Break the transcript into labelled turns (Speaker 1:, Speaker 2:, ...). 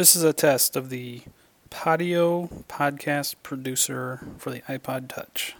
Speaker 1: This is a test of the Podio podcast producer for the iPod Touch.